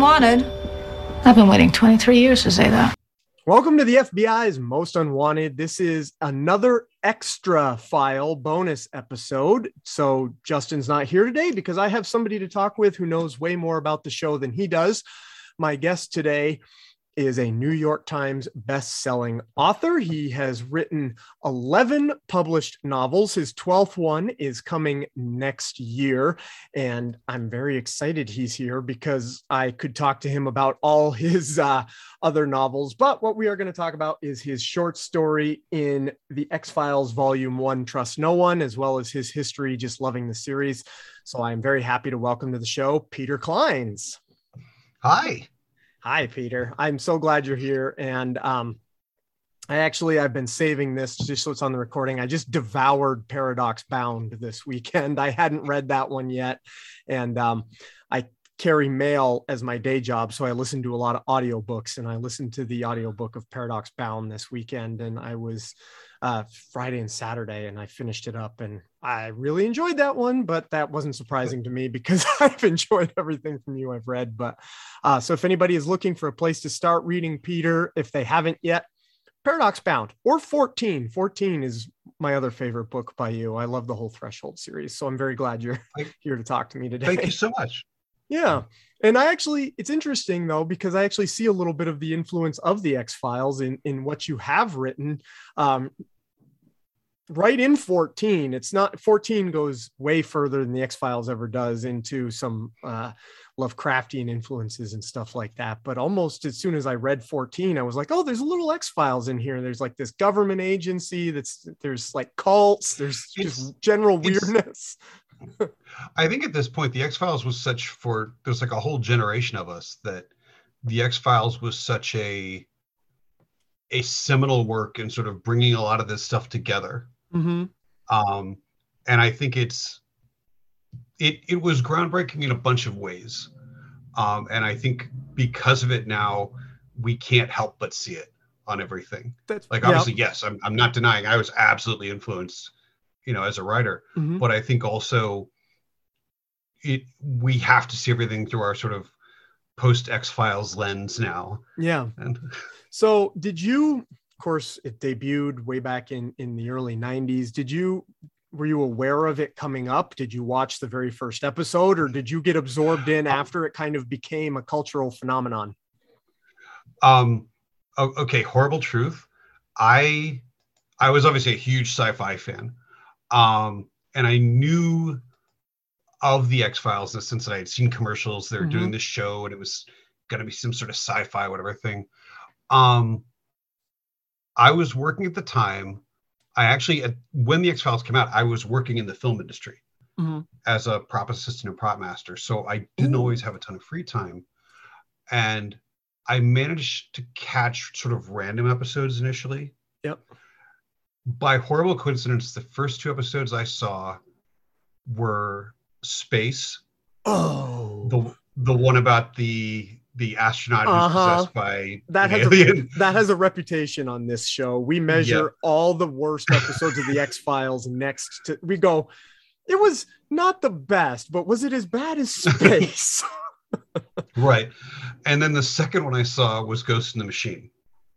Unwanted. I've been waiting 23 years to say that. Welcome to the FBI's Most Unwanted. This is another extra file bonus episode. So, Justin's not here today because I have somebody to talk with who knows way more about the show than he does. My guest today is a New York Times best-selling author. He has written 11 published novels. His 12th one is coming next year, and I'm very excited he's here because I could talk to him about all his uh, other novels. But what we are going to talk about is his short story in the X-Files Volume 1 Trust No One as well as his history just loving the series. So I'm very happy to welcome to the show Peter Clines. Hi. Hi, Peter. I'm so glad you're here. And um, I actually I've been saving this just so it's on the recording. I just devoured Paradox Bound this weekend. I hadn't read that one yet, and um, I carry mail as my day job, so I listen to a lot of audiobooks. And I listened to the audiobook of Paradox Bound this weekend, and I was uh, Friday and Saturday, and I finished it up, and I really enjoyed that one. But that wasn't surprising to me because I've enjoyed everything from you I've read. But uh, so if anybody is looking for a place to start reading Peter, if they haven't yet, Paradox Bound or 14. 14 is my other favorite book by you. I love the whole Threshold series, so I'm very glad you're here to talk to me today. Thank you so much. Yeah. And I actually, it's interesting though, because I actually see a little bit of the influence of the X Files in, in what you have written. Um, right in 14, it's not 14 goes way further than the X Files ever does into some uh, Lovecraftian influences and stuff like that. But almost as soon as I read 14, I was like, oh, there's a little X Files in here. There's like this government agency that's there's like cults, there's It's- just general weirdness. I think at this point, the X Files was such for there's like a whole generation of us that the X Files was such a a seminal work in sort of bringing a lot of this stuff together. Mm-hmm. Um, and I think it's it it was groundbreaking in a bunch of ways. Um, and I think because of it now, we can't help but see it on everything. That's Like obviously, yes, I'm I'm not denying I was absolutely influenced, you know, as a writer. Mhm. but I think also it we have to see everything through our sort of post X Files lens now. Yeah. And So did you, of course, it debuted way back in in the early 90s. Did you were you aware of it coming up? Did you watch the very first episode or did you get absorbed in after it kind of became a cultural phenomenon? um okay, horrible truth. I I was obviously a huge sci-fi fan. Um and I knew of the X Files in the sense that I had seen commercials. They were doing this show, and it was going to be some sort of sci-fi, whatever thing. Um, I was working at the time. I actually, at, when the X Files came out, I was working in the film industry Mhm. as a prop assistant and prop master. So I didn't Ooh. always have a ton of free time, and I managed to catch sort of random episodes initially. Yep. By horrible coincidence, the first two episodes I saw were space Oh, the the one about the the astronaut Uh-huh. possessed by that has alien. a, that has a reputation on this show. We measure all the worst episodes of the X Files next to we go. It was not the best, but was it as bad as Space? right. And then the second one I saw was Ghost in the Machine.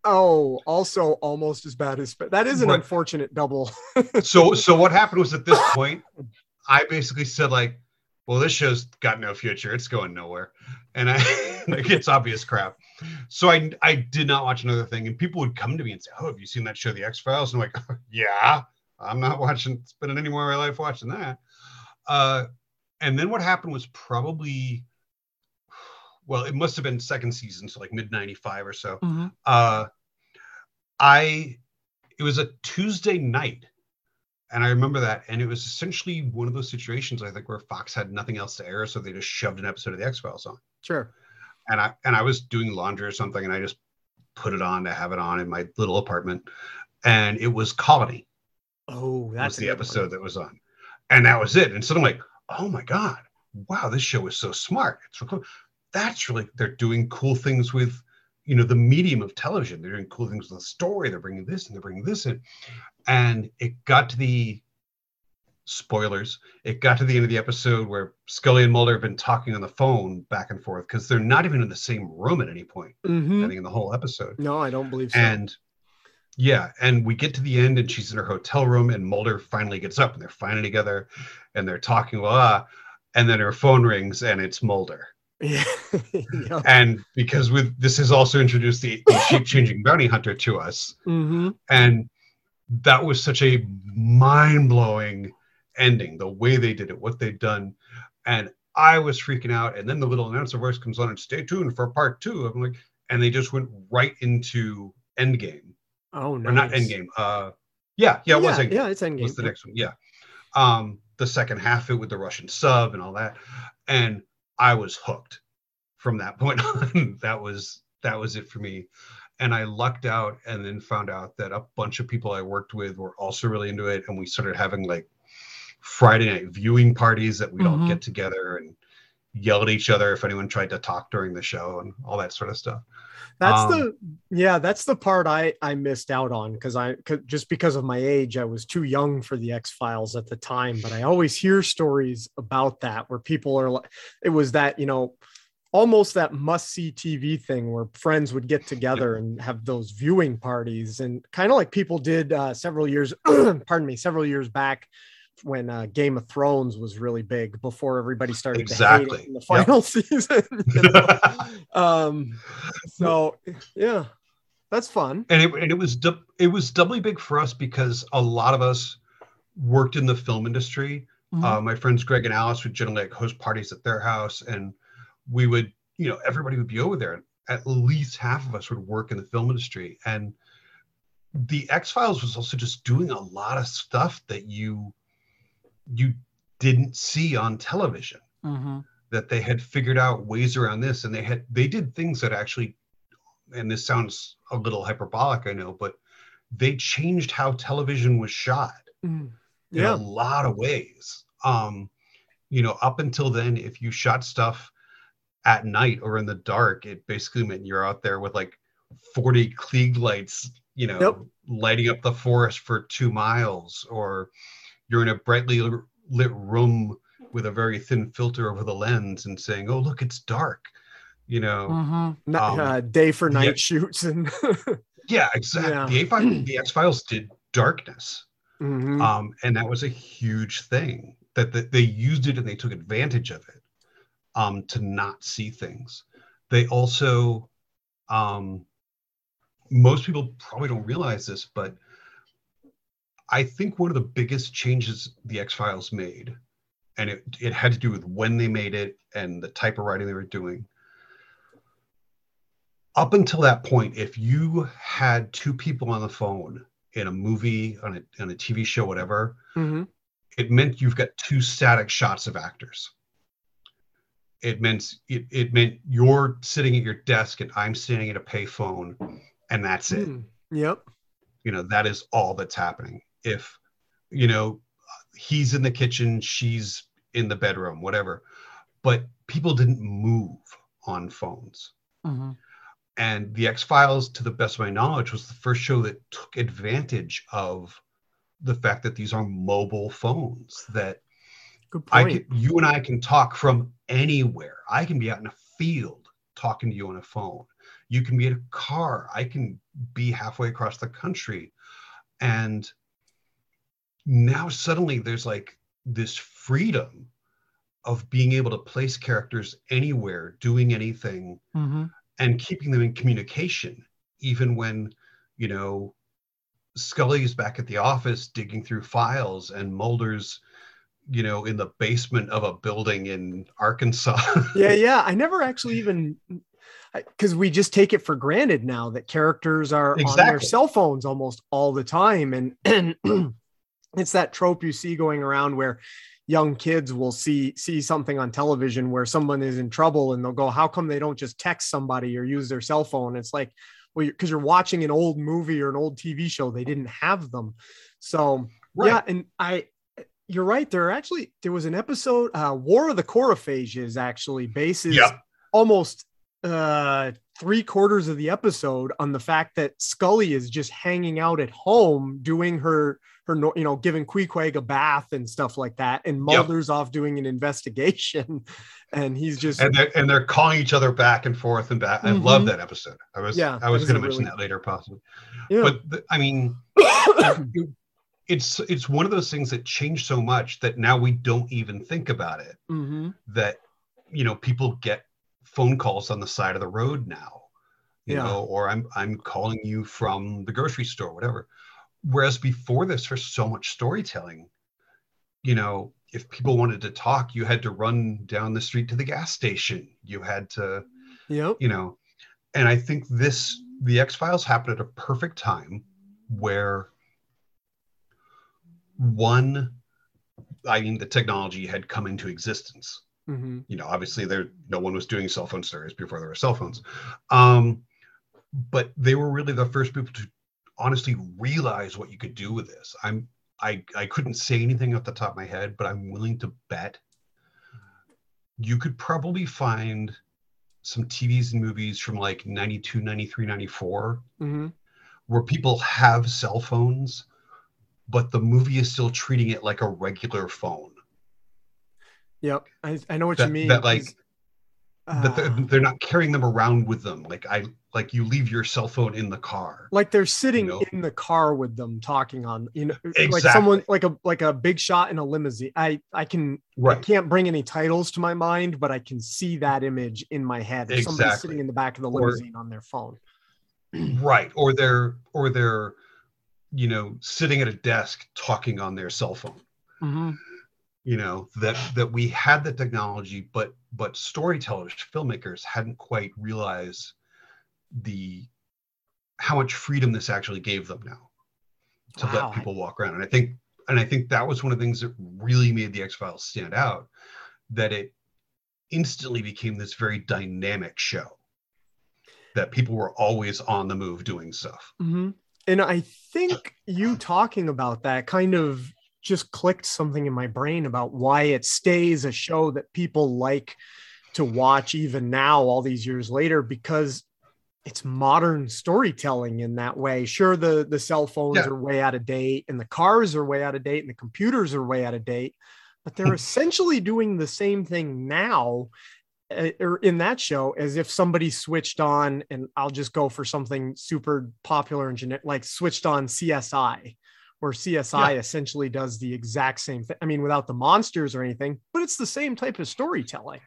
Oh, also almost as bad as. That is an Right. unfortunate double. So so what happened was at this point, I basically said like, well, this show's got no future. It's going nowhere. And I like it's obvious crap. So I I did not watch another thing. And people would come to me and say, Oh, have you seen that show, The X Files? And I'm like, Yeah, I'm not watching spending any more of my life watching that. Uh and then what happened was probably well, it must have been second season, so like mid 95 or so uh i it was a tuesday night and I remember that, and it was essentially one of those situations I think where Fox had nothing else to air, so they just shoved an episode of the X Files on. Sure. And I and I was doing laundry or something, and I just put it on to have it on in my little apartment, and it was Colony. Oh, that's the episode that was on, and that was it. And so I'm like, oh my god, wow, this show is so smart. It's cool. That's really they're doing cool things with you know the medium of television. They're doing cool things with the story. They're bringing this and they're bringing this in. And it got to the spoilers it got to the end of the episode where scully and mulder have been talking on the phone back and forth because they're not even in the same room at any point Mhm. i think in the whole episode. No, I don't believe so. and yeah and we get to the end and she's in her hotel room and mulder finally gets up and they're finally together and they're talking blah, and then her phone rings and it's mulder yeah. yeah. and because with this has also introduced the, the shape changing bounty hunter to us hmm and that was such a mind-blowing ending the way they did it what they'd done and i was freaking out and then the little announcer voice comes on and stay tuned for part two i'm like and they just went right into endgame Oh, no. or not endgame uh yeah yeah it was yeah, endgame yeah, it's endgame. was the next one. Yeah. Um, the second half of it with the Russian sub and all that. And I was hooked from that point on. that was that was it for me. And I lucked out and then found out that a bunch of people I worked with were also really into it. And we started having like Friday night viewing parties that we'd all Mhm. get together and yell at each other if anyone tried to talk during the show and all that sort of stuff. That's Um, the yeah, that's the part I I missed out on because I could just because of my age, I was too young for the X Files at the time. But I always hear stories about that where people are like, it was that you know, almost that must see TV thing where friends would get together and have those viewing parties and kind of like people did uh, several years, pardon me, several years back when uh, Game of Thrones was really big before everybody started to hate Exactly. it in the Yep. final season. you know? um so yeah that's fun and it, and it was dou- it was doubly big for us because a lot of us worked in the film industry. Mm-hmm. Uh, my friends Greg and Alice would generally like host parties at their house, and we would, you know, everybody would be over there. And at least half of us would work in the film industry, and the X Files was also just doing a lot of stuff that you you didn't see on television that they had figured out ways around this. And they had they did things that actually and this sounds a little hyperbolic i know but they changed how television was shot in yeah. a lot of ways. Um you know up until then if you shot stuff at night or in the dark it basically meant you're out there with like 40 klieg lights you know Yep. lighting up the forest for two miles or you're in a brightly lit room with a very thin filter over the lens and saying oh look it's dark you know N- Um, uh, day for night yeah. shoots and yeah exactly Yeah. the A5, the x-files did darkness Mhm. um, and that was a huge thing that, that they used it and they took advantage of it um, to not see things they also um, most people probably don't realize this but i think one of the biggest changes the x-files made and it, it had to do with when they made it and the type of writing they were doing up until that point if you had two people on the phone in a movie on a, on a tv show whatever Mhm. it meant you've got two static shots of actors it meant it, it meant you're sitting at your desk and i'm standing at a payphone and that's it Mm. yep you know that is all that's happening if you know he's in the kitchen she's in the bedroom whatever but people didn't move on phones mm-hmm. and the X Files, to the best of my knowledge, was the first show that took advantage of the fact that these are mobile phones. That good I can, you and I can talk from anywhere. I can be out in a field talking to you on a phone. You can be in a car. I can be halfway across the country, and now suddenly there's like this freedom of being able to place characters anywhere, doing anything mm-hmm. and keeping them in communication, even when, you know, Scully's back at the office digging through files and Mulder's, you know, in the basement of a building in Arkansas. yeah yeah. I never actually even because we just take it for granted now that characters are on their cell phones almost all the time and and it's that trope you see going around where young kids will see see something on television where someone is in trouble and they'll go how come they don't just text somebody or use their cell phone? It's like well because you're, you're, watching an old movie or an old tv show they didn't have them. So right. yeah and i you're right there actually there was an episode uh war of the coprophages actually bases almost uh three quarters of the episode on the fact that Scully is just hanging out at home doing her her you know giving Queequeg a bath and stuff like that, and Mulder's yep. off doing an investigation, and he's just and they're, and they're calling each other back and forth and back. Mm-hmm. I love that episode. I was yeah, I was going to mention really... that later possibly, yeah. but the, I mean. it's it's one of those things that changed so much that now we don't even think about it mm-hmm. that you know people get phone calls on the side of the road now you yeah. know or i'm i'm calling you from the grocery store whatever whereas before this for so much storytelling. You know if people wanted to talk you had to run down the street to the gas station. You had to yep. you know. And i think this the x files happened at a perfect time where one i mean the technology had come into existence. Mm-hmm. you know obviously there no one was doing cell phone stories before there were cell phones. Um but they were really the first people to honestly realize what you could do with this. I'm I I couldn't say anything off the top of my head, but I'm willing to bet you could probably find some TVs and movies from like 92, 93, 94 mm-hmm. where people have cell phones, but the movie is still treating it like a regular phone. Yep. I, I know what that, you mean. That like that they're, they're, not carrying them around with them like i like you leave your cell phone in the car like they're sitting you know? in the car with them talking on you know exactly. like someone like a like a big shot in a limousine i i can right. i can't bring any titles to my mind but i can see that image in my head exactly. somebody sitting in the back of the limousine or, on their phone right or they're or they're you know sitting at a desk talking on their cell phone mm-hmm you know that that we had the technology but but storytellers filmmakers hadn't quite realized the how much freedom this actually gave them now to wow. let people walk around and i think and i think that was one of the things that really made the x-files stand out that it instantly became this very dynamic show that people were always on the move doing stuff mm-hmm. and i think you talking about that kind of just clicked something in my brain about why it stays a show that people like to watch even now all these years later because it's modern storytelling in that way sure the the cell phones yeah. are way out of date and the cars are way out of date and the computers are way out of date but they're hmm. essentially doing the same thing now or in that show as if somebody switched on and I'll just go for something super popular and generic like switched on CSI where CSI yeah. essentially does the exact same thing. I mean, without the monsters or anything, but it's the same type of storytelling.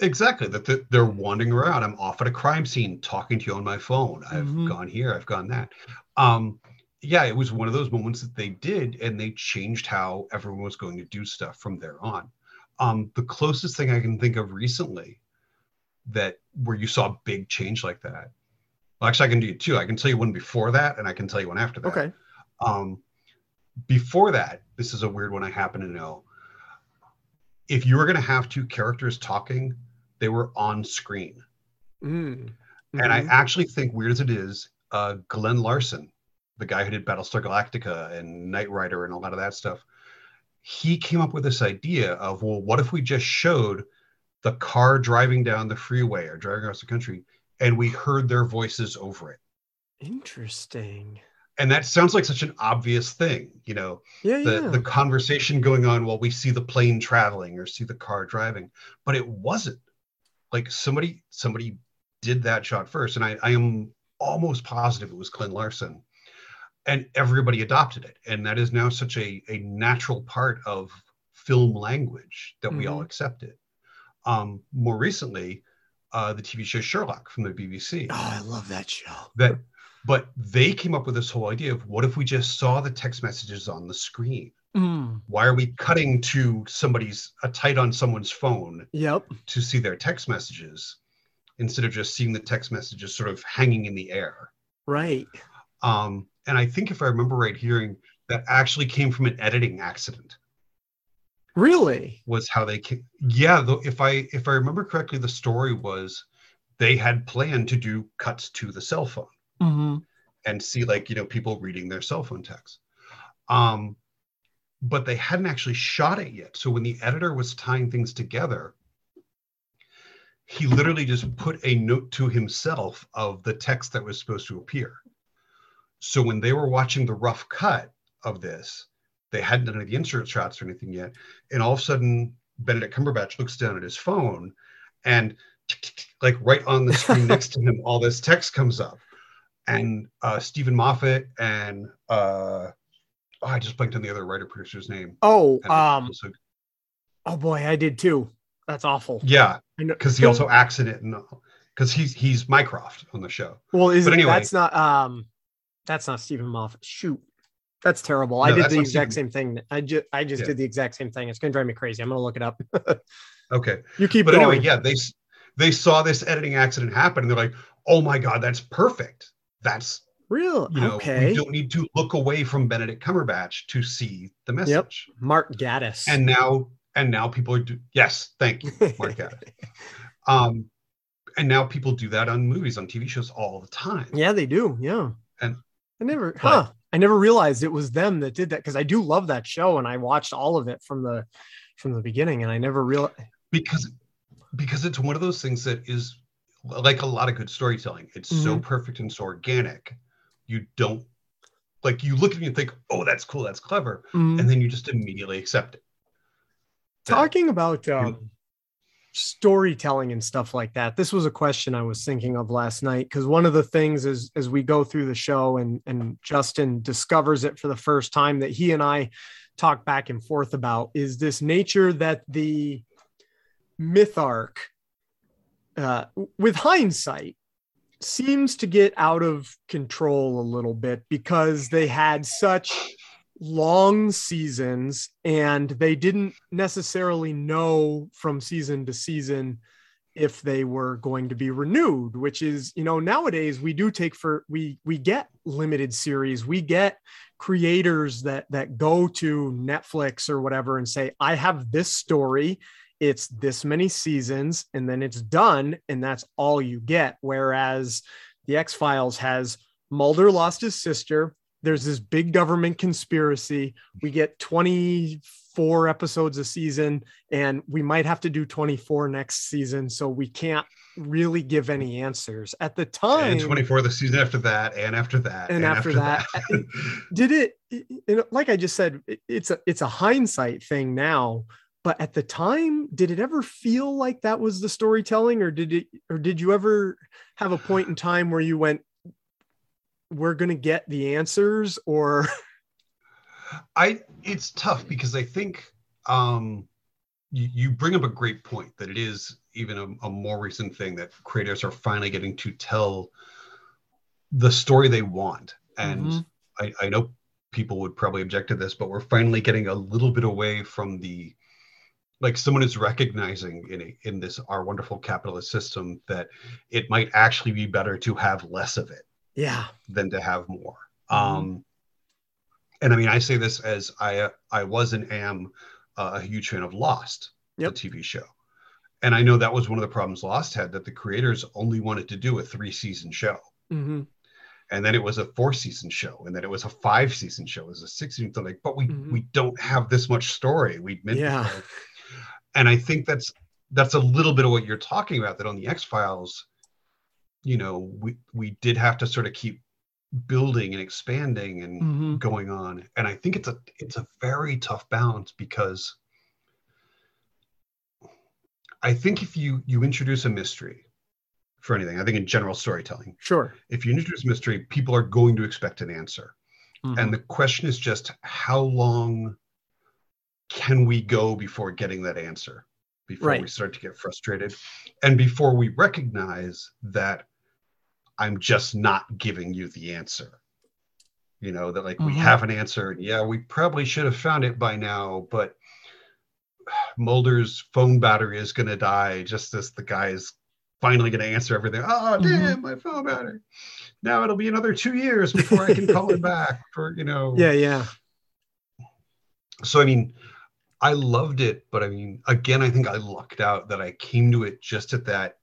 Exactly. That they're wandering around. I'm off at a crime scene talking to you on my phone. I've mm-hmm. gone here. I've gone that. Um, yeah, it was one of those moments that they did, and they changed how everyone was going to do stuff from there on. Um, the closest thing I can think of recently that where you saw a big change like that. Well, actually, I can do two. I can tell you one before that, and I can tell you one after that. Okay. Um, before that, this is a weird one I happen to know. If you were going to have two characters talking, they were on screen. Mm. Mm-hmm. And I mm-hmm. actually think, weird as it is, uh, Glen Larson, the guy who did Battlestar Galactica and Knight Rider and a lot of that stuff, he came up with this idea of, well, what if we just showed the car driving down the freeway or driving across the country and we heard their voices over it? Interesting and that sounds like such an obvious thing you know yeah, the, yeah. the conversation going on while we see the plane traveling or see the car driving but it wasn't like somebody somebody did that shot first and i, I am almost positive it was Clint Larson and everybody adopted it and that is now such a, a natural part of film language that mm-hmm. we all mm-hmm. accept it um, more recently uh, the tv show sherlock from the bbc oh i love that show that but they came up with this whole idea of what if we just saw the text messages on the screen? Mm. Why are we cutting to somebody's a tight on someone's phone? Yep. To see their text messages instead of just seeing the text messages sort of hanging in the air. Right. Um, and I think if I remember right, hearing that actually came from an editing accident. Really? Was how they came. Yeah, though if I if I remember correctly, the story was they had planned to do cuts to the cell phone Mm-hmm. and see like you know people reading their cell phone text. Um, but they hadn't actually shot it yet. So when the editor was tying things together, he literally just put a note to himself of the text that was supposed to appear. So when they were watching the rough cut of this, they hadn't done any of the insert shots or anything yet. And all of a sudden, Benedict Cumberbatch looks down at his phone and like right on the screen next to him, all this text comes up. And uh, Steven Moffat and uh, oh, I just blanked on the other writer producer's name. Oh, um, also- oh boy, I did too. That's awful. yeah, I know because he also acts in it, and because he's he's Mycroft on the show. Well, is but anyway. that's not um that's not Steven Moffat. Shoot. That's terrible. I did the exact Stephen- same thing. I just I just Yeah. did the exact same thing. It's gonna drive me crazy. I'm gonna look it up. Okay, you keep but going. anyway, yeah, they they saw this editing accident happen, and they're like, "Oh my god, that's perfect. That's Real you know, okay. we don't need to look away from Benedict Cumberbatch to see the message." Yep. Mark Gatiss. And now, and now people are do yes, thank you, Mark Gatiss. Um, and now people do that on movies, on TV shows all the time. yeah, they do. Yeah. And- I never but- huh. I never realized it was them that did that because I do love that show and I watched all of it from the from the beginning and I never realized because because it's one of those things that is like a lot of good storytelling it's so Mm-hmm. perfect and so organic you don't like you look at me and think oh that's cool that's clever Mhm. and then you just immediately accept it That- talking about um, storytelling and stuff like that this was a question i was thinking of last night because one of the things is as we go through the show and and justin discovers it for the first time that he and i talk back and forth about is this nature that the myth arc uh, with hindsight seems to get out of control a little bit because they had such long seasons and they didn't necessarily know from season to season if they were going to be renewed which is you know nowadays we do take for we we get limited series. We get creators that that go to netflix or whatever and say i have this story it's this many seasons and then it's done and that's all you get. Whereas the x files has mulder lost his sister. There's this big government conspiracy. We get 24 episodes a season and we might have to do 24 next season. So we can't really give any answers. At the time and 24 the season after that and after that And after that. did it know, like i just said it- it's a it's a hindsight thing now but at the time did it ever feel like that was the storytelling or did it or did you ever have a point in time where you went we're going to get the answers or I it's tough because I think um, you, you bring up a great point that it is even a, a more recent thing that creators are finally getting to tell the story they want. And Mhm. I, I know people would probably object to this, but we're finally getting a little bit away from the like someone is recognizing in a, in this our wonderful capitalist system that it might actually be better to have less of it yeah than to have more. Mhm. Um, and I mean, I say this as I I was and am uh, a huge fan of Lost, Yep. the TV show, and I know that was one of the problems Lost had that the creators only wanted to do a three season show, Mhm. and then it was a four season show, and then it was a five season show, it was a six season. So like, but we Mhm. we don't have this much story. We meant to Yeah. And I think that's that's a little bit of what you're talking about. That on the X Files, you know, we we did have to sort of keep building and expanding and Mhm. going on and i think it's a it's a very tough balance because i think if you you introduce a mystery for anything i think in general storytelling sure if you introduce mystery people are going to expect an answer Mhm. and the question is just how long can we go before getting that answer? Before Right. we start to get frustrated. And before we recognize that i'm just not giving you the answer. You know that like we Mhm. have an answer and yeah we probably should have found it by now but mulder's phone battery is going to die just as the guy is finally going to answer everything. Oh Mhm. damn my phone battery. Now it'll be another two years before i can call him back for you know. Yeah yeah. So I mean, I loved it, but I mean, again, I think I lucked out that I came to it just at that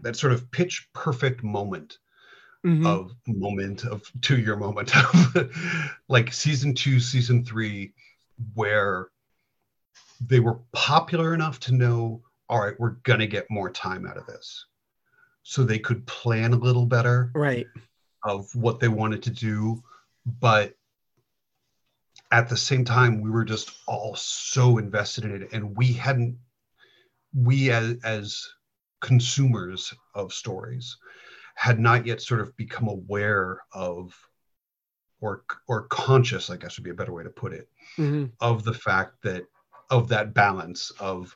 that sort of pitch perfect moment Mhm. of moment of two year moment of like season two, season three, where they were popular enough to know, all right, we're gonna get more time out of this. So they could plan a little better right. of what they wanted to do, but at the same time, we were just all so invested in it, and we hadn't, we as as consumers of stories, had not yet sort of become aware of, or or conscious, I guess would be a better way to put it, Mhm. of the fact that of that balance of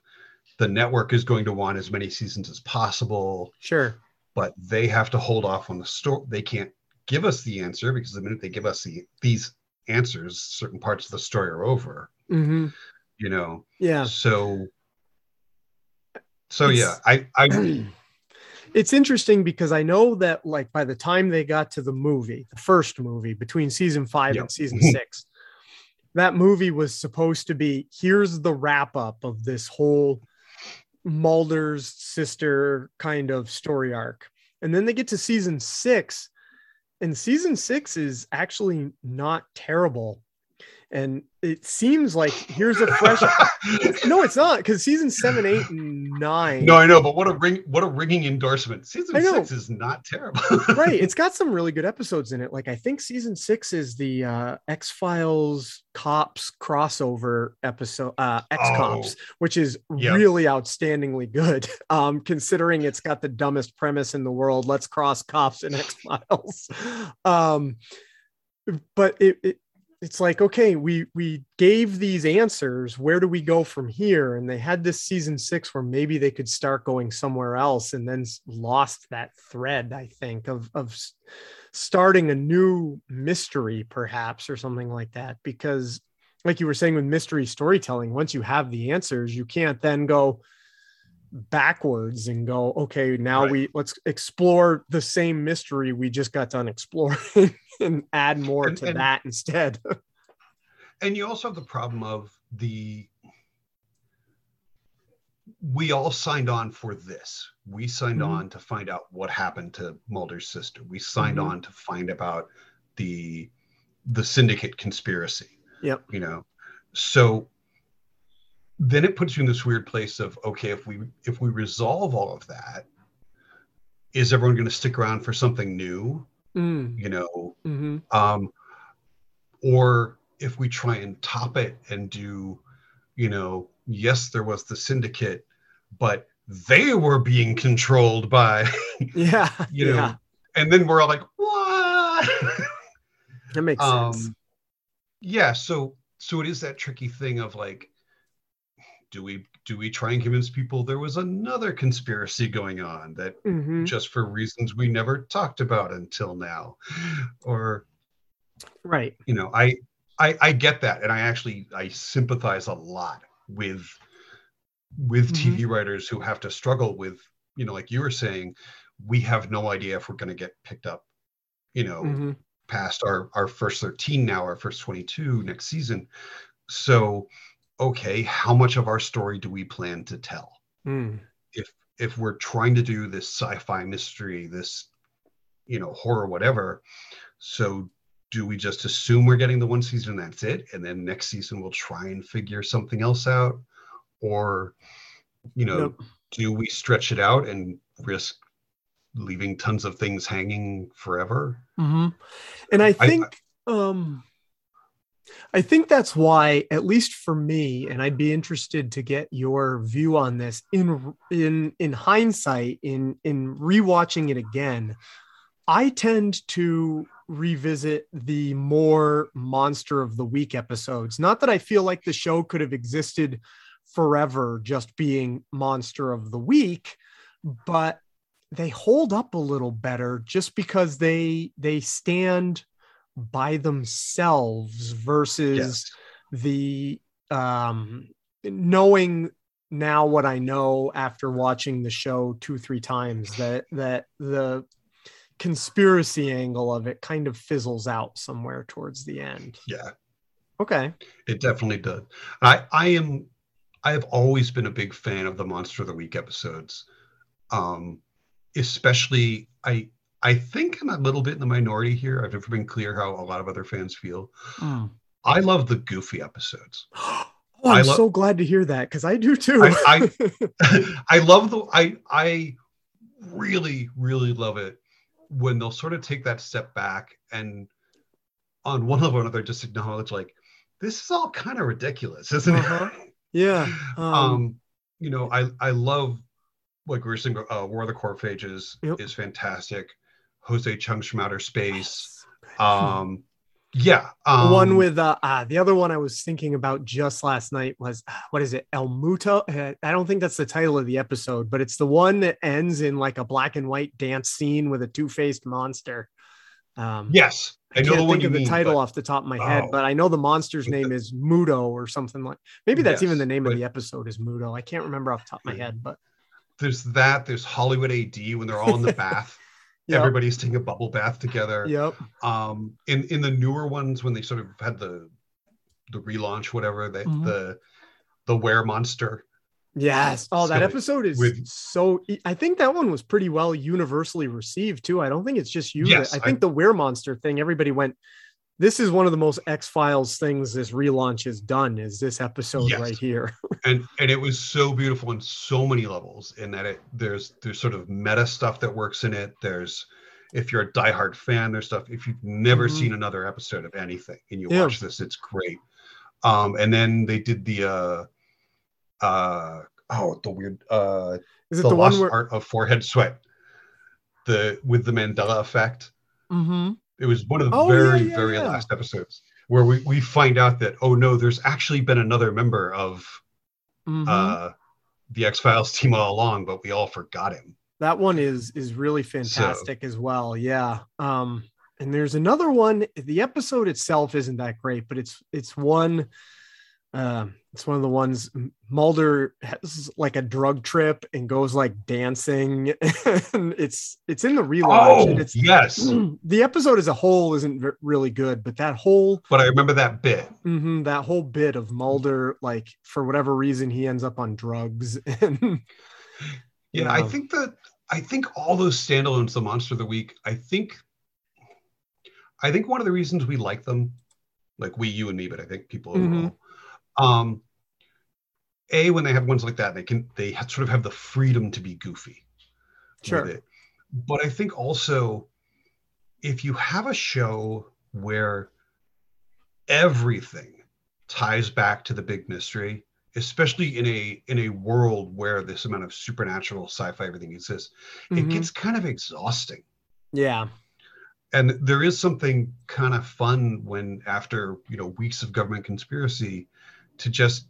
the network is going to want as many seasons as possible Sure. but they have to hold off on the story. They can't give us the answer because the minute they give us the these answers, certain parts of the story are over. hmm You know, Yeah. so so It's- yeah, I I it's interesting because I know that like by the time they got to the movie, the first movie between season five Yeah. and season six, that movie was supposed to be here's the wrap up of this whole Mulder's sister kind of story arc. And then they get to season six, and season six is actually not terrible. And it seems like here's a fresh no, it's not because season seven, eight, and nine. no, I know, but what a ring, what a ringing endorsement. Season six is not terrible. right it's got some really good episodes in it like i think season six is the uh x-files cops crossover episode uh x-cops which is Yep. really outstandingly good um considering it's got the dumbest premise in the world let's cross cops and x-files um but it, it it's like okay we we gave these answers. Where do we go from here? And they had this season six where maybe they could start going somewhere else and then lost that thread i think of of starting a new mystery perhaps or something like that. Because like you were saying with mystery storytelling once you have the answers you can't then go backwards and go okay now Right. we let's explore the same mystery we just got done exploring and add more And- to and- that instead and you also have the problem of the we all signed on for this we signed Mhm. on to find out what happened to mulder's sister we signed Mhm. on to find about the the syndicate conspiracy yep you know so then it puts you in this weird place of okay if we if we resolve all of that is everyone going to stick around for something new? Mm, you know? Mhm. um, or if we try and top it and do you know yes there was the syndicate but they were being controlled by yeah you know yeah. and then we're all like what? That makes sense. um yeah so so it is that tricky thing of like do we do we try and convince people there was another conspiracy going on that Mhm. just for reasons we never talked about until now or right you know I, I i get that and i actually i sympathize a lot with with Mhm. tv writers who have to struggle with you know like you were saying we have no idea if we're going to get picked up you know Mhm. past our our first 13 now our first 22 next season so okay how much of our story do we plan to tell Mm. if if we're trying to do this sci-fi mystery this you know horror whatever so do we just assume we're getting the one season and that's it and then next season we'll try and figure something else out or you know Nope. do we stretch it out and risk leaving tons of things hanging forever Mhm. And I I- think um I think that's why at least for me and I'd be interested to get your view on this in in in hindsight in in rewatching it again I tend to revisit the more monster of the week episodes. Not that I feel like the show could have existed forever just being monster of the week but they hold up a little better just because they they stand by themselves versus yes the um knowing now what I know after watching the show two three times that that the conspiracy angle of it kind of fizzles out somewhere towards the end. yeah Okay. It definitely does. I I am I have always been a big fan of the Monster of the Week episodes. Um especially I I think I'm a little bit in the minority here. I've never been clear how a lot of other fans feel. Mm. I love the goofy episodes. Oh, I'm lo- so glad to hear that because I do too. I- I love the I I really really love it when they'll sort of take that step back and on one level or another just acknowledge like this is all kind of ridiculous, isn't Uh-huh. it? yeah. um, Um, you know i i love like we were saying uh, war of the coprophages Yep. is fantastic jose chung's from outer space so um yeah The um, one with uh, uh the other one I was thinking about just last night was uh, what is it El Muto? Uh, I don't think that's the title of the episode, but it's the one that ends in like a black and white dance scene with a two faced monster. Um, yes i, I know can't the think of the mean, title but off the top of my head, Oh. but I know the monster's name is Mudo or something like. Maybe that's even the name of the episode is Mudo. I can't remember off the top of my head, but there's that there's hollywood A.D. when they're all in the bath Yep. everybody's taking a bubble bath together yep. um in in the newer ones when they sort of had the the relaunch whatever they, Mhm. the the were monster Yes. Oh, that episode is with- so. I think that one was pretty well universally received too. I don't think it's just you. Yes, I I- think the Were Monster thing. Everybody went. This is one of the most X Files things this relaunch has done. Is this episode Yes. right here? and and it was so beautiful on so many levels in that it there's there's sort of meta stuff that works in it there's if you're a diehard fan there's stuff if you've never Mhm. seen another episode of anything and you Yeah. watch this it's great um and then they did the uh uh oh the weird uh Is it the, the, lost where? art of forehead sweat the with the mandela effect Mm Mhm. It was one of the Oh, very yeah, very yeah. last episodes where we, we find out that oh no there's actually been another member of Mhm. uh, the X Files team all along, but we all forgot him. that one is is really fantastic as well. Yeah. Um, and there's another one. The episode itself isn't that great, but it's it's one. Um, it's one of the ones Mulder has like a drug trip and goes like dancing. and it's it's in the relaunch. and it's Oh, yes, the episode as a whole isn't really good, but that whole but I remember that bit. mhm, that whole bit of Mulder, like for whatever reason, he ends up on drugs and Yeah, I think that I think all those standalones, the Monster of the Week, I think, I think one of the reasons we like them, like we, you, and me, but I think people Mhm. Um, a when they have ones like that, they can they sort of have the freedom to be goofy. Sure. it. But I think also if you have a show where everything ties back to the big mystery, especially in a in a world where this amount of supernatural sci-fi everything exists, it Mhm. gets kind of exhausting. yeah. And there is something kind of fun when after, you know, weeks of government conspiracy to just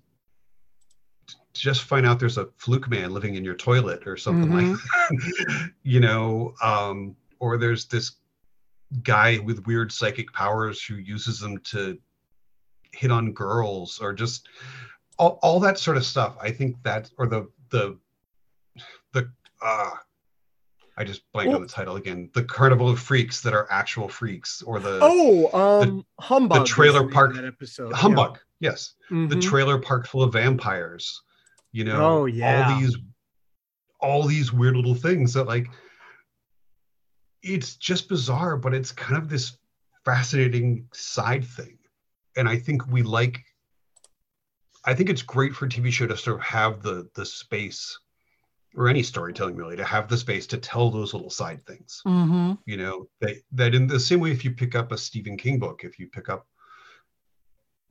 to just find out there's a fluke man living in your toilet or something like that. you know, um, or there's this guy with weird psychic powers who uses them to hit on girls or just all, all that sort of stuff. I think that or the the the uh I just blanked on the title again. The Carnival of Freaks that are actual freaks, or the Oh, um, humbug. The trailer park- episode. humbug. Yes, Yeah. the trailer park full of vampires. You know, Oh, yeah. all these, all these weird little things that like. It's just bizarre, but it's kind of this fascinating side thing, and I think we like. I think it's great for a TV show to sort of have the the space, or any storytelling really, to have the space to tell those little side things Mhm. you know that that in the same way if you pick up a stephen king book if you pick up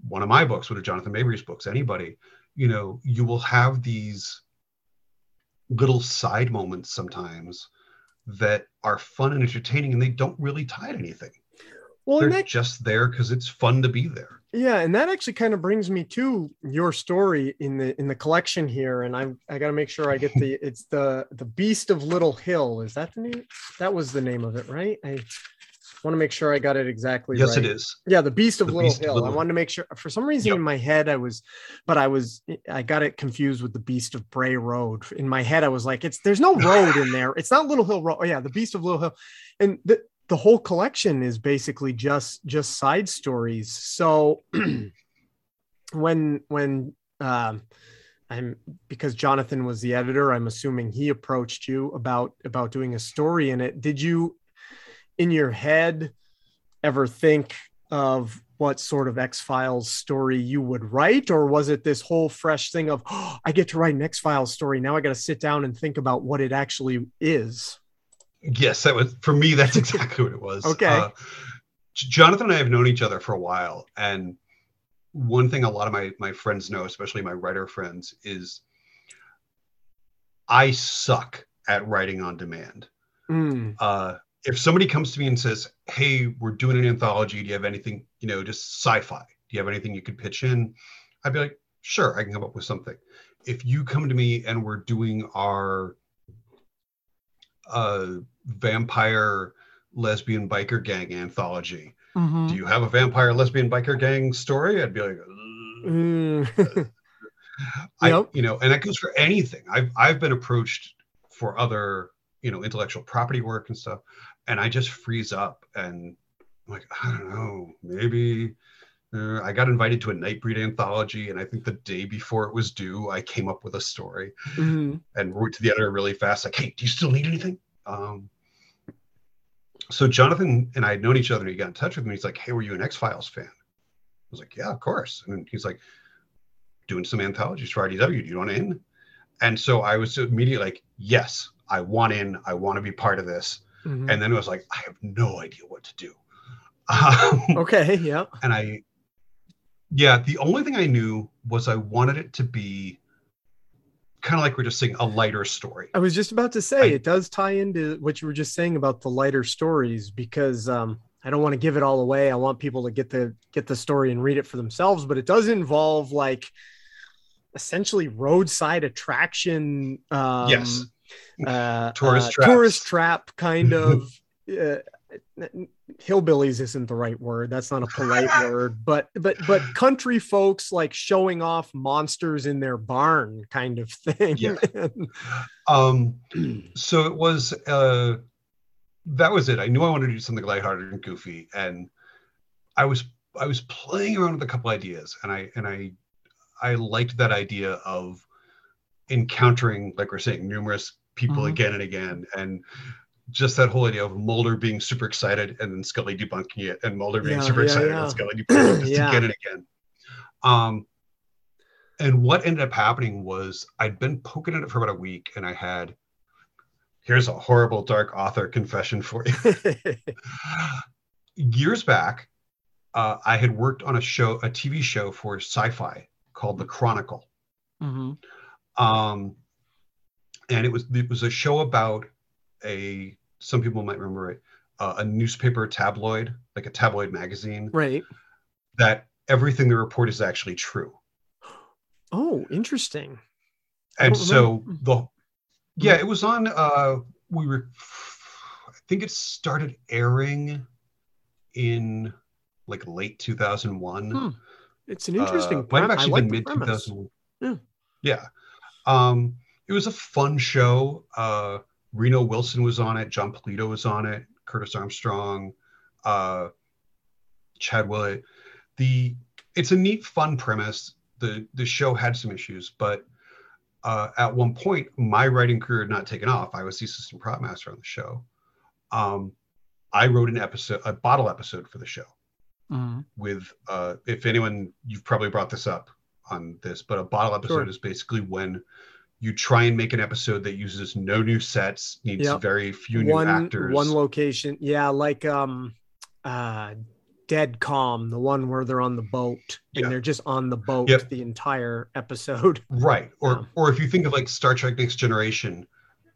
one of my books one of jonathan maberry's books anybody you know you will have these little side moments sometimes that are fun and entertaining and they don't really tie to anything Well, they're that, just there because it's fun to be there yeah, and that actually kind of brings me to your story in the in the collection here, and I I got to make sure I get the it's the the Beast of Little Hill. Is that the name? That was the name of it, right? I want to make sure I got it exactly. yes right. it is Yeah, the Beast of The Little Beast of Hill. I wanted to make sure. For some reason, Yep. in my head, I was, but I was, I got it confused with the Beast of Bray Road. In my head, I was like, it's there's no road in there. It's not Little Hill Road. Oh yeah, the Beast of Little Hill, and the the whole collection is basically just just side stories. So when when um, I'm because Jonathan was the editor. I'm assuming he approached you about about doing a story in it. Did you, in your head, ever think of what sort of X Files story you would write, or was it this whole fresh thing of oh, I get to write an X Files story now? I got to sit down and think about what it actually is. Yes, that was for me. That's exactly what it was. Okay. Uh, Jonathan and I have known each other for a while, and one thing a lot of my my friends know, especially my writer friends, is I suck at writing on demand. Mm. Uh, if somebody comes to me and says, "Hey, we're doing an anthology. Do you have anything? You know, just sci-fi. Do you have anything you could pitch in?" I'd be like, "Sure, I can come up with something." If you come to me and we're doing our uh, vampire lesbian biker gang anthology, Mhm. do you have a vampire lesbian biker gang story? I'd be like, "Uh, Mm. I, Yep. you know, and that goes for anything. I've I've been approached for other, you know, intellectual property work and stuff, and I just freeze up and I'm like, I don't know, maybe. Uh, I got invited to a Nightbreed anthology, and I think the day before it was due, I came up with a story Mhm. and wrote to the editor really fast, like, "Hey, do you still need anything?" Um, so Jonathan and I had known each other, and he got in touch with me. He's like, "Hey, were you an X Files fan?" I was like, "Yeah, of course." And he's like, "Doing some anthologies for IDW. Do you want in?" And so I was immediately like, "Yes, I want in. I want to be part of this." Mhm. And then it was like, I have no idea what to do. Um, okay. Yeah. and I, yeah, the only thing I knew was I wanted it to be kind of like we're just saying a lighter story. I was just about to say I- it does tie into what you were just saying about the lighter stories because um, I don't want to give it all away. I want people to get the get the story and read it for themselves, but it does involve like essentially roadside attraction. Um, Yes. Uh, Tourist uh, tourist trap kind of. Uh, hillbillies isn't the right word that's not a polite word but but but country folks like showing off monsters in their barn kind of thing Yeah. Um, so it was, uh, that was it. I knew I wanted to do something lighthearted and goofy, and I was I was playing around with a couple ideas, and I and I I liked that idea of encountering, like we're saying, numerous people Mhm. again and again, and just that whole idea of Mulder being super excited and then Scully debunking it, and Mulder being Yeah, super yeah, excited yeah. and Scully debunking it just again and again. Um, and what ended up happening was I'd been poking at it for about a week, and I had here's a horrible dark author confession for you. Years back, uh, I had worked on a show, a TV show for sci-fi called The Chronicle. Mhm. Um, and it was it was a show about a some people might remember it uh, a newspaper tabloid like a tabloid magazine Right. that everything they report is actually true Oh, interesting. And so remember. the yeah it was on uh we were i think it started airing in like late 2001 Hmm. It's an interesting. uh, might have actually like been mid premise. 2001. Yeah. Yeah. Um, it was a fun show. Uh, Reno Wilson was on it. Jon Polito was on it. Curtis Armstrong, uh, Chad Willett. The it's a neat, fun premise. The the show had some issues, but uh, at one point, my writing career had not taken off. I was the assistant prop master on the show. Um, I wrote an episode, a bottle episode for the show Mhm. with uh if anyone you've probably brought this up on this but a bottle episode Sure. is basically when you try and make an episode that uses no new sets needs Yep. very few new One actors one location. Yeah, like um, uh, Dead Calm, the one where they're on the boat and Yeah. they're just on the boat Yep. the entire episode. right or Yeah. or if you think of like star trek next generation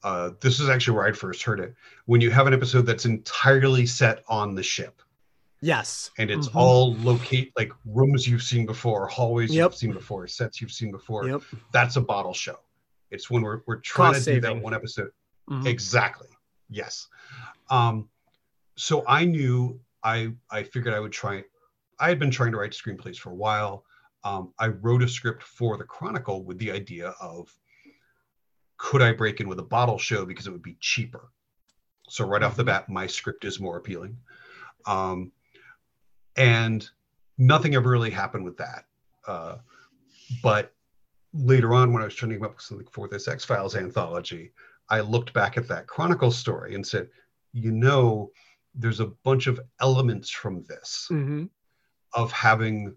uh this is actually where i first heard it when you have an episode that's entirely set on the ship Yes. and it's Mhm. all locate like rooms you've seen before hallways Yep. you've seen before sets you've seen before Yep. that's a bottle show it's when we're, we're trying Cost to do that one episode Mhm. Exactly. Yes. Um, so I knew I I figured I would try. I had been trying to write screenplays for a while. Um, I wrote a script for the Chronicle with the idea of could I break in with a bottle show because it would be cheaper. So right off the Mhm. bat, my script is more appealing. Um, and nothing ever really happened with that. Uh, but later on, when I was training up something for this X Files anthology, I looked back at that Chronicle story and said, you know, there's a bunch of elements from this Mhm. of having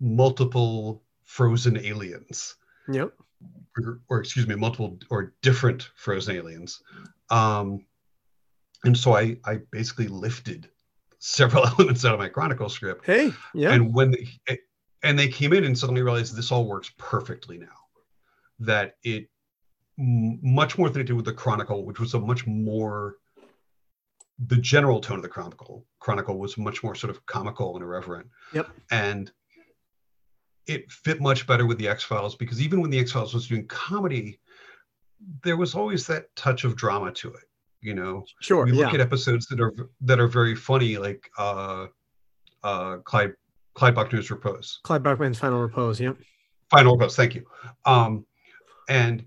multiple frozen aliens Yep. or, or excuse me, multiple or different frozen aliens. Um, and so I, I basically lifted several elements out of my Chronicle script. Hey. Yeah. And when they, and they came in and suddenly realized this all works perfectly now. That it much more than it did with the Chronicle, which was a much more the general tone of the Chronicle. Chronicle was much more sort of comical and irreverent. Yep. And it fit much better with the X Files because even when the X Files was doing comedy, there was always that touch of drama to it. You know, sure. we look Yeah. at episodes that are that are very funny, like uh, uh, Clyde Clyde Buckner's Repose, Clyde Buckman's final repose. Yep. Final Repose. Thank you. Um, and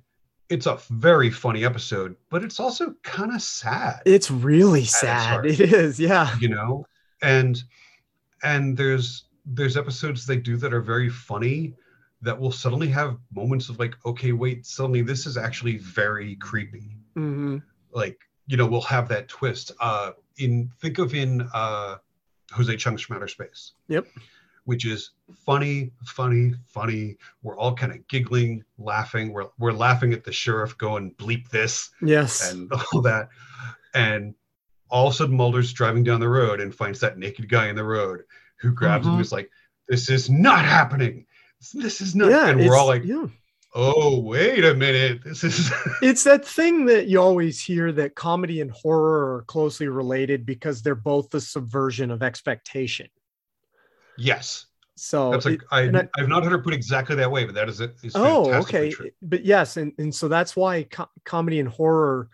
it's a very funny episode, but it's also kind of sad. It's really sad. It is. Yeah. you know and and there's there's episodes they do that are very funny that will suddenly have moments of like okay wait suddenly this is actually very creepy hmm like you know we'll have that twist uh in think of in uh jose chung's from outer space Yep. which is funny funny funny we're all kind of giggling laughing we're, we're laughing at the sheriff going bleep this Yes. and all that. And all of a sudden, Mulder's driving down the road and finds that naked guy in the road who grabs him Mhm. and is like, This is not happening. This is not. yeah. and we're all like, yeah. Oh, wait a minute. This is. it's that thing that you always hear that comedy and horror are closely related because they're both the subversion of expectation. yes. So That's like, I, I, i've not heard it put exactly that way, but that is it. Oh okay true. but yes and, and so that's why co- comedy and horror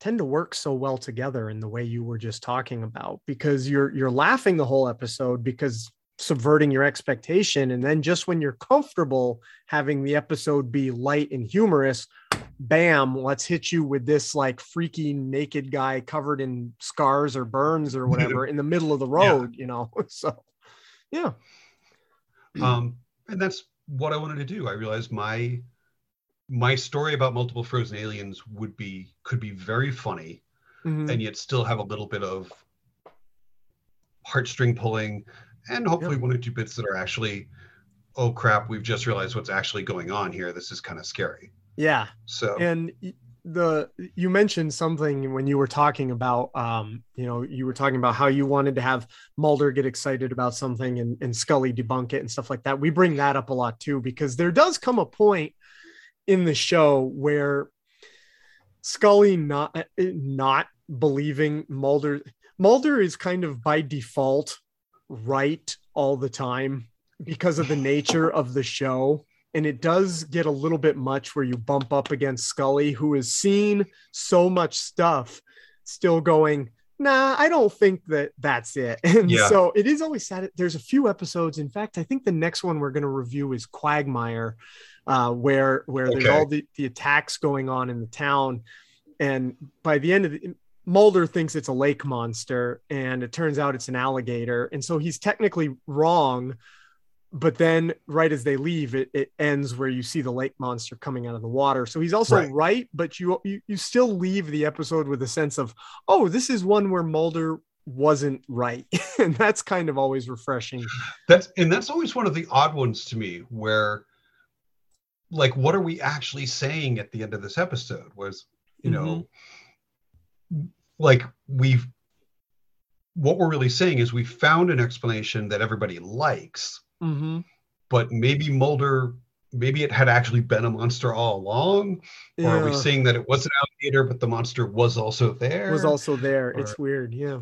tend to work so well together in the way you were just talking about because you're you're laughing the whole episode because subverting your expectation and then just when you're comfortable having the episode be light and humorous bam let's hit you with this like freaky naked guy covered in scars or burns or whatever in the middle of the Yeah. road you know so yeah Um, and that's what I wanted to do. I realized my my story about multiple frozen aliens would be could be very funny Mhm. and yet still have a little bit of heartstring pulling and hopefully one or two bits that are actually oh crap we've just realized what's actually going on here. This is kind of scary. Yeah. So and the you mentioned something when you were talking about um you know you were talking about how you wanted to have mulder get excited about something and, and scully debunk it and stuff like that. We bring that up a lot too because there does come a point in the show where scully not eh, not believing mulder mulder is kind of by default right all the time because of the nature of the show and it does get a little bit much where you bump up against Scully, who has seen so much stuff, still going, nah, I don't think that that's it. And Yeah. so it is always sad. There's a few episodes. In fact, I think the next one we're going to review is Quagmire, uh, where where there's all the, the attacks going on in the town. And by the end of the Mulder thinks it's a lake monster, and it turns out it's an alligator. And so he's technically wrong but then right as they leave it, it ends where you see the lake monster coming out of the water so he's also right, Right. but you, you you still leave the episode with a sense of oh this is one where mulder wasn't right and that's kind of always refreshing that's and that's always one of the odd ones to me where like what are we actually saying at the end of this episode was you know mm-hmm. Like we've what we're really saying is we found an explanation that everybody likes mm-hmm. but maybe Mulder, maybe it had actually been a monster all along, yeah. or are we saying that it was an alligator, but the monster was also there? was also there or- it's weird yeah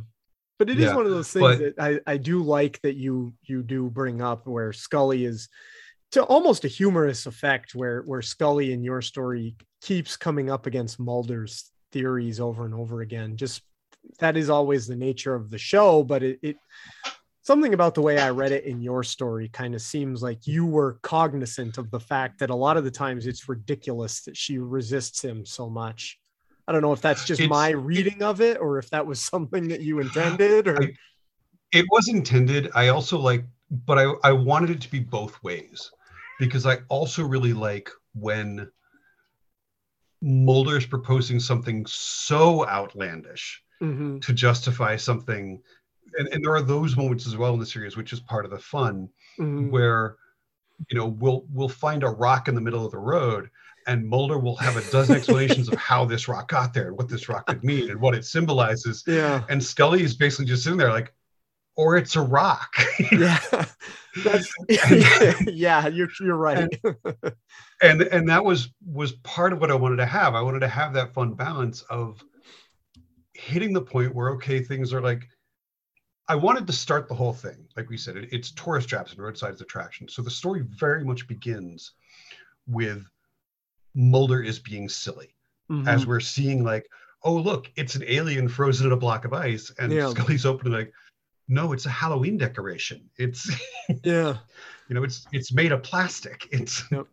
but it is Yeah, one of those things but- that I, I do like that you you do bring up where scully is to almost a humorous effect where where scully in your story keeps coming up against mulder's theories over and over again just that is always the nature of the show but it, it something about the way i read it in your story kind of seems like you were cognizant of the fact that a lot of the times it's ridiculous that she resists him so much i don't know if that's just It's- my reading of it or if that was something that you intended or I- it was intended. I also like but I, I wanted it to be both ways because I also really like when Mulder is proposing something so outlandish Mhm. to justify something. And, and there are those moments as well in the series, which is part of the fun, Mhm. where you know we'll we'll find a rock in the middle of the road and Mulder will have a dozen explanations of how this rock got there and what this rock could mean and what it symbolizes. Yeah. And Scully is basically just sitting there like, or it's a rock. Yeah. That's yeah, you're you're right. and and that was was part of what I wanted to have. I wanted to have that fun balance of hitting the point where okay, things are like I wanted to start the whole thing. Like we said, it, it's tourist traps and roadside attractions. So the story very much begins with Mulder is being silly as Mhm. we're seeing like, oh look, it's an alien frozen in a block of ice, and Yeah. Scully's opening like, no, it's a Halloween decoration. It's yeah. you know it's it's made of plastic it's Yep.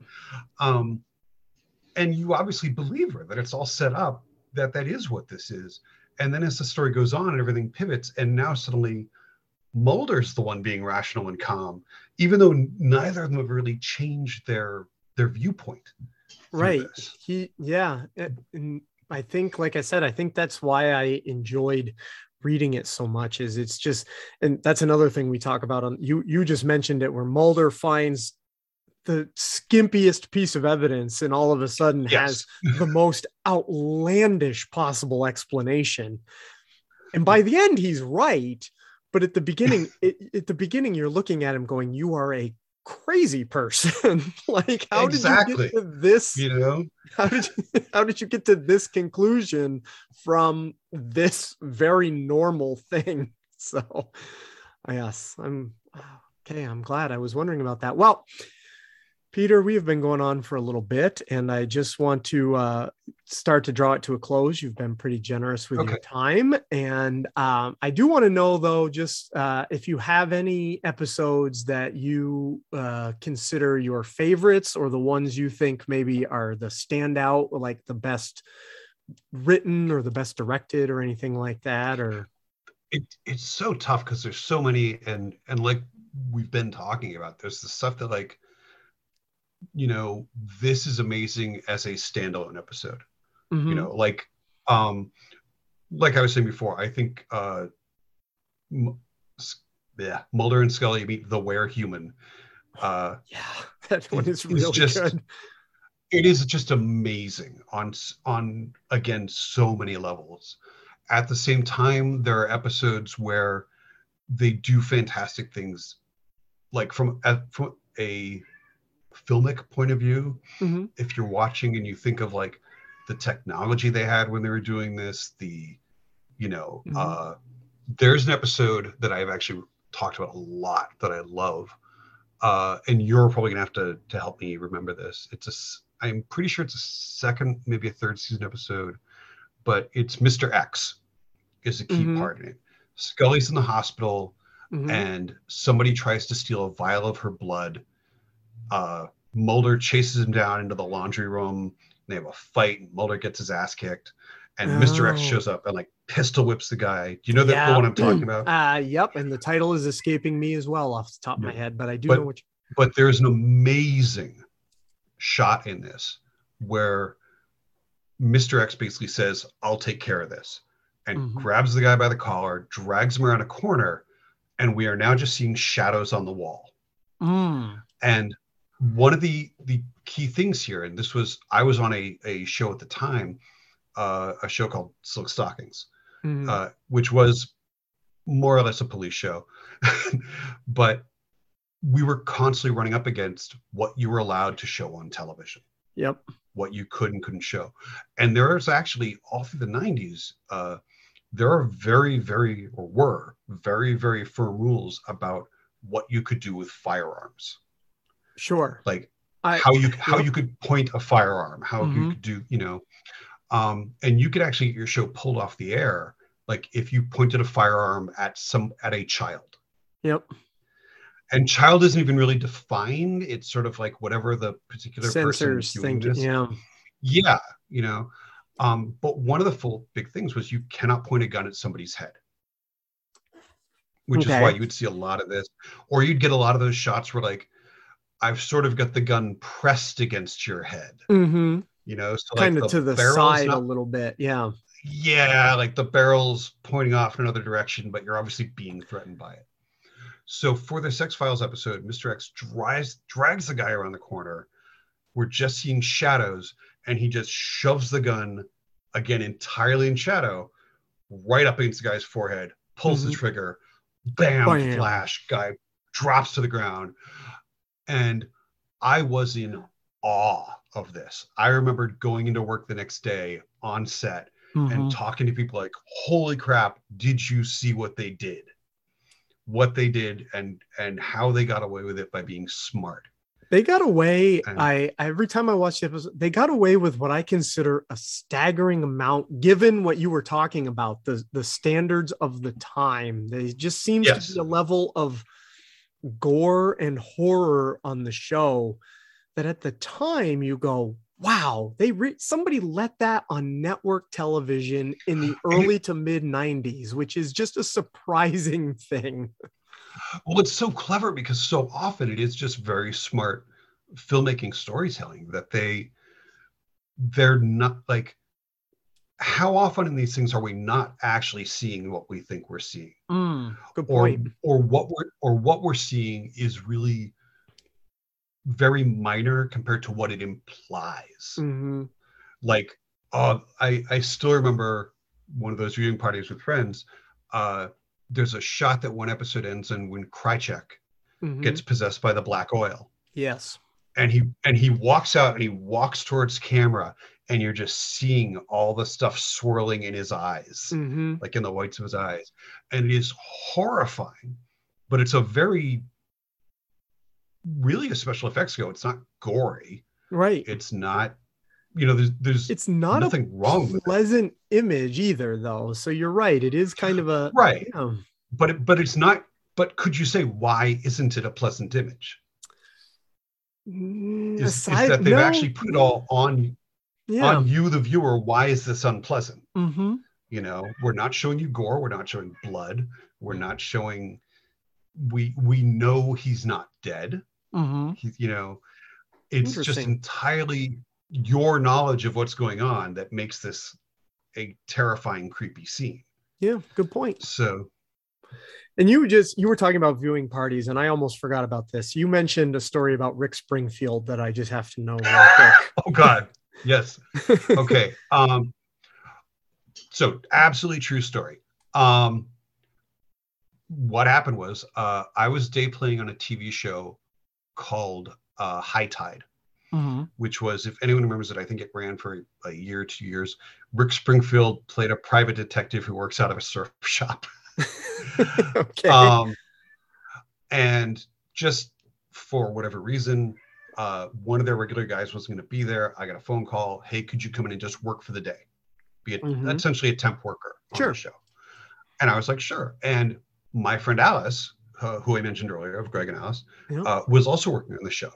um and you obviously believe her that it's all set up that that is what this is and then as the story goes on and everything pivots and now suddenly mulder's the one being rational and calm even though neither of them have really changed their their viewpoint right he yeah and i think like i said i think that's why i enjoyed reading it so much is it's just and that's another thing we talk about on you you just mentioned it where mulder finds the skimpiest piece of evidence and all of a sudden has the most outlandish possible explanation. And by the end he's right but at the beginning it, at the beginning you're looking at him going you are a crazy person. Like how Exactly. did you get to this you know? how did you, how did you get to this conclusion from this very normal thing? So yes i'm okay i'm glad. I was wondering about that. Well peter we have been going on for a little bit and i just want to uh, start to draw it to a close. You've been pretty generous with your time and um, i do want to know though just uh, if you have any episodes that you uh, consider your favorites or the ones you think maybe are the standout like the best written or the best directed or anything like that or? It, it's so tough because there's so many and and like we've been talking about there's the stuff that like you know this is amazing as a standalone episode. Mhm. you know like um like i was saying before i think uh M- yeah mulder and scully meet the were human. Uh yeah that one is really just- good. it is just amazing on on again so many levels. At the same time there are episodes where they do fantastic things like from a, from a filmic point of view Mhm. if you're watching and you think of like the technology they had when they were doing this the you know Mhm. uh there's an episode that i've actually talked about a lot that i love uh and you're probably gonna have to to help me remember this it's a, I'm pretty sure it's a second maybe a third season episode but it's mr x is a key Mhm. part in it scully's in the hospital Mhm. and somebody tries to steal a vial of her blood. Uh, Mulder chases him down into the laundry room. They have a fight, and Mulder gets his ass kicked. And Mr. X Oh. shows up and like pistol whips the guy. Do you know that Yeah. the one I'm talking about? uh yep and the title is escaping me as well off the top of my head but i do But- know what you, but there's an amazing shot in this where Mr. X basically says, I'll take care of this, and Mhm. grabs the guy by the collar, drags him around a corner, and we are now just seeing shadows on the wall. Mm. And one of the the key things here, and this was I was on a, a show at the time, uh, a show called Silk Stockings, Mhm. uh, which was more or less a police show, but we were constantly running up against what you were allowed to show on television, yep. What you could and couldn't show, and there is actually all through the '90s. Uh, there are very, very, or were very, very firm rules about what you could do with firearms sure. Like I, how you how you could point a firearm how you Mhm. could do you know um and you could actually get your show pulled off the air like if you pointed a firearm at some at a child. Yep. And child isn't even really defined. It's sort of like whatever the particular person is sensors doing think this. yeah. Yeah you know um but one of the full big things was you cannot point a gun at somebody's head. Which Okay. is why you'd see a lot of this, or you'd get a lot of those shots where like I've sort of got the gun pressed against your head, Mm-hmm. you know, so Kind like of to the side not- a little bit. Yeah. yeah, like the barrel's pointing off in another direction, but you're obviously being threatened by it. So for the X Files episode, Mr. X drives drags the guy around the corner. We're just seeing shadows, and he just shoves the gun again entirely in shadow, right up against the guy's forehead, pulls the Mhm. trigger, bam, Bam. flash, guy drops to the ground. And I was in awe of this. I remember going into work the next day on set Mhm. and talking to people like, holy crap, did you see what they did? What they did and and how they got away with it by being smart. They got away. And- I every time I watch the episode, they got away with what I consider a staggering amount, given what you were talking about the the standards of the time. They just seems Yes. to be a level of gore and horror on the show that at the time you go, "Wow, they re- somebody let that on network television in the early to mid '90s," which is just a surprising thing. Well, it's so clever because so often it is just very smart filmmaking storytelling that they they're not like how often in these things are we not actually seeing what we think we're seeing? Good or point. or what we're or what we're seeing is really very minor compared to what it implies Mhm. like uh i i still remember one of those viewing parties with friends uh there's a shot that one episode ends in when Krycek Mhm. gets possessed by the black oil yes. And he and he walks out and he walks towards camera and you're just seeing all the stuff swirling in his eyes hmm like in the whites of his eyes. And it is horrifying, but it's a very, really a special effects go. It's not gory. Right. It's not, you know, there's, there's it's not nothing a wrong with it. pleasant image either though so you're right it is kind of a Right. But, it, but it's not, but could you say, why isn't it a pleasant image? Mm, Is, is that they've no, actually put it all on, yeah. on you, the viewer. Why is this unpleasant? hmm you know we're not showing you gore we're not showing blood we're not showing we we know he's not dead. Hmm he, you know it's just entirely your knowledge of what's going on that makes this a terrifying creepy scene. Yeah good point. So and you just you were talking about viewing parties and i almost forgot about this. You mentioned a story about rick springfield that i just have to know real oh god. Yes. Okay um so absolutely true story. Um what happened was uh i was day playing on a tv show called uh high tide Mhm. which was if anyone remembers it i think it ran for a year two years. Rick springfield played a private detective who works out of a surf shop okay. Um and just for whatever reason uh one of their regular guys wasn't going to be there. I got a phone call hey could you come in and just work for the day? Be a, Mhm. essentially a temp worker on Sure. the show. And i was like sure. And my friend alice uh, who i mentioned earlier of greg and alice Yeah. uh, was also working on the show.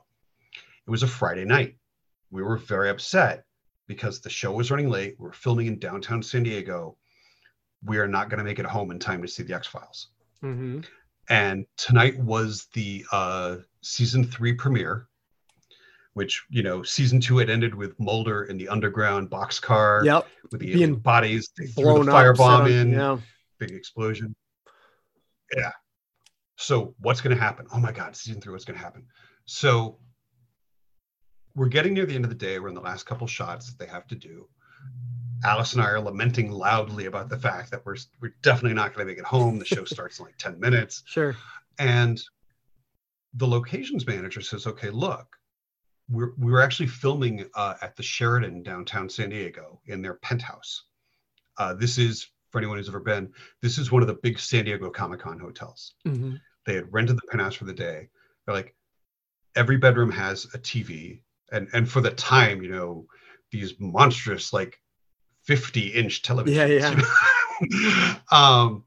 It was a friday night. We were very upset because the show was running late. We were filming in downtown san diego we are not going to make it home in time to see the x files Mhm. and tonight was the uh, season three premiere, which you know season two had ended with Mulder in the underground boxcar yep with the being bodies. They threw the firebomb in, yeah big explosion. Yeah. So what's going to happen? Oh my God, season three, what's going to happen? So we're getting near the end of the day. We're in the last couple shots that they have to do. Alice and I are lamenting loudly about the fact that we're we're definitely not going to make it home. The show starts in like ten minutes. sure And the locations manager says, okay, look, we're, we were actually filming uh, at the Sheraton downtown San Diego in their penthouse. Uh, this is, for anyone who's ever been, this is one of the big San Diego Comic Con hotels. Mhm. They had rented the penthouse for the day. They're like, every bedroom has a TV. And, and for the time, you know, these monstrous, like 50 inch television. Yeah, yeah. um,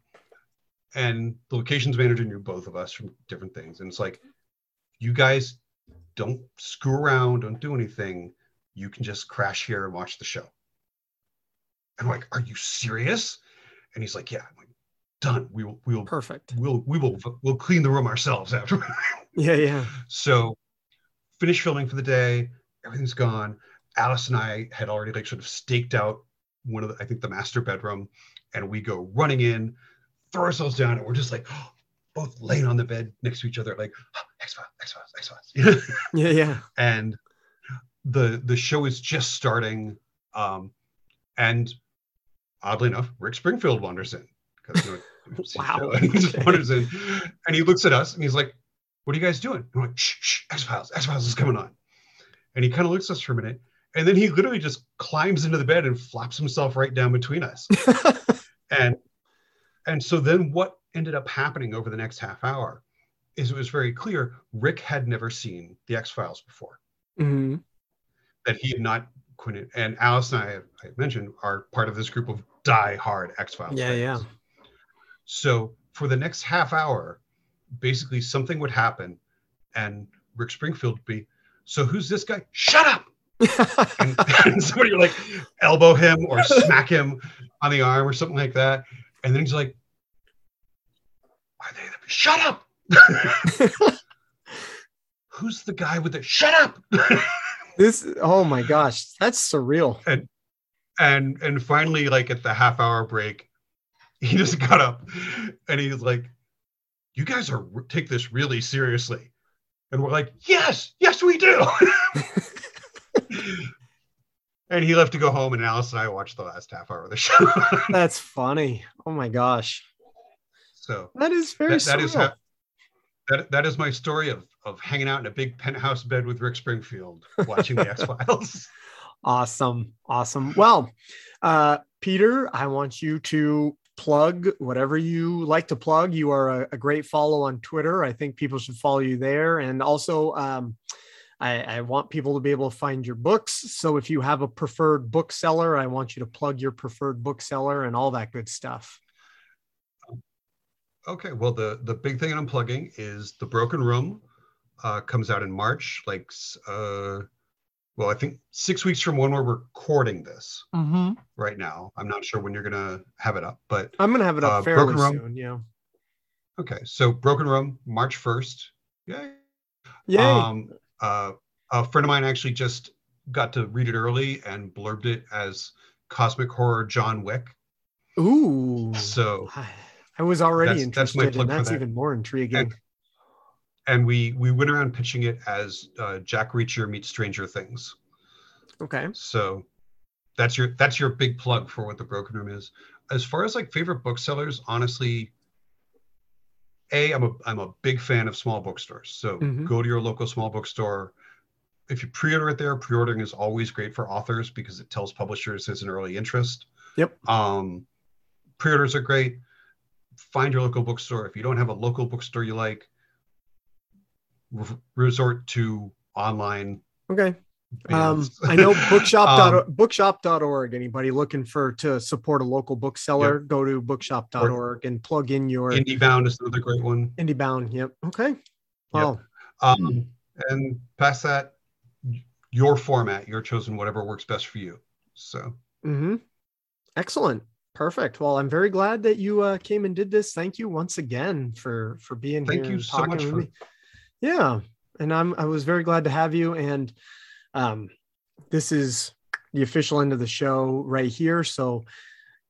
and the locations manager knew both of us from different things. And it's like, you guys don't screw around, don't do anything. You can just crash here and watch the show. And I'm like, are you serious? And he's like, yeah. I'm like, done. We will we will Perfect. we'll we will we'll clean the room ourselves after. Yeah, yeah. so finish filming for the day. Everything's gone. Alice and I had already like sort of staked out one of the I think the master bedroom, and we go running in, throw ourselves down, and we're just like both laying on the bed next to each other, like X Files, X Files, X Files. Yeah, yeah. and the the show is just starting um and oddly enough rick springfield wanders in 'cause, you know, Wow. and he just wanders in and he looks at us and he's like what are you guys doing and we're like shh, shh x-files x-files is coming on and he kind of looks at us for a minute and then he literally just climbs into the bed and flops himself right down between us and and so then what ended up happening over the next half hour is it was very clear rick had never seen the x-files before hmm that he had not. And Alice and I, I mentioned, are part of this group of die-hard X-Files. Yeah, fans. yeah. So for the next half hour, basically something would happen, and Rick Springfield would be, "So who's this guy? Shut up!" And, and somebody would like elbow him or smack him on the arm or something like that, and then he's like, "Are they? The, shut up!" Who's the guy with the shut up? this oh my gosh, that's surreal. and and finally like at the half hour break he just got up and he's like you guys are take this really seriously and we're like yes yes we do and he left to go home and alice and i watched the last half hour of the show That's funny. Oh my gosh. so That is very that, that is how, that, that is my story of of hanging out in a big penthouse bed with rick springfield watching the x-files Awesome. Awesome. Well, uh, Peter, I want you to plug whatever you like to plug. You are a, a great follow on Twitter. I think people should follow you there. And also, um, I, I want people to be able to find your books. So if you have a preferred bookseller, I want you to plug your preferred bookseller and all that good stuff. Okay, well, the the big thing I'm plugging is the Broken Room. Uh, comes out in March, like uh, well, I think six weeks from when we're recording this Mm-hmm. right now. I'm not sure when you're gonna have it up, but I'm going to have it up Uh, fairly Broken Room. soon. Yeah. okay. So Broken Room, March 1st. Yay. Yay. Um, uh, a friend of mine actually just got to read it early and blurbed it as cosmic horror John Wick. Ooh. So I, was already That's- that's my interested, plug and that's that. even more intriguing. and we we went around pitching it as uh, Jack Reacher meets Stranger Things. Okay. So that's your that's your big plug for what the broken room is. As far as like favorite booksellers, honestly, a I'm a I'm a big fan of small bookstores. So Mhm. go to your local small bookstore. If you pre-order it there, pre-ordering is always great for authors because it tells publishers there's an early interest. Yep. Um, pre-orders are great. Find your local bookstore. If you don't have a local bookstore you like, re- resort to online Okay. Um. I know bookshop Um, bookshop.org. Anybody looking for to support a local bookseller, go to bookshop.org and plug in your IndieBound is another great one. indie bound. Yep. Okay. Wow. Um, and past that, your format, your chosen whatever works best for you. So Mm-hmm. Excellent. Perfect. Well, I'm very glad that you uh, came and did this. Thank you once again for for being Thank here. Thank you so much for- me. Yeah, and I'm I was very glad to have you. And um, this is the official end of the show right here. So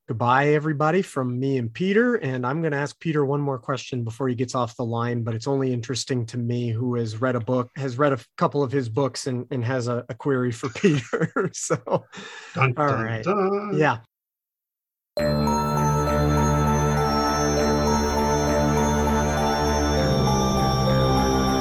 goodbye, everybody, from me and Peter. And I'm going to ask Peter one more question before he gets off the line. But it's only interesting to me who has read a book, has read a couple of his books, and and has a, a query for Peter. so dun, All dun, right. dun. yeah.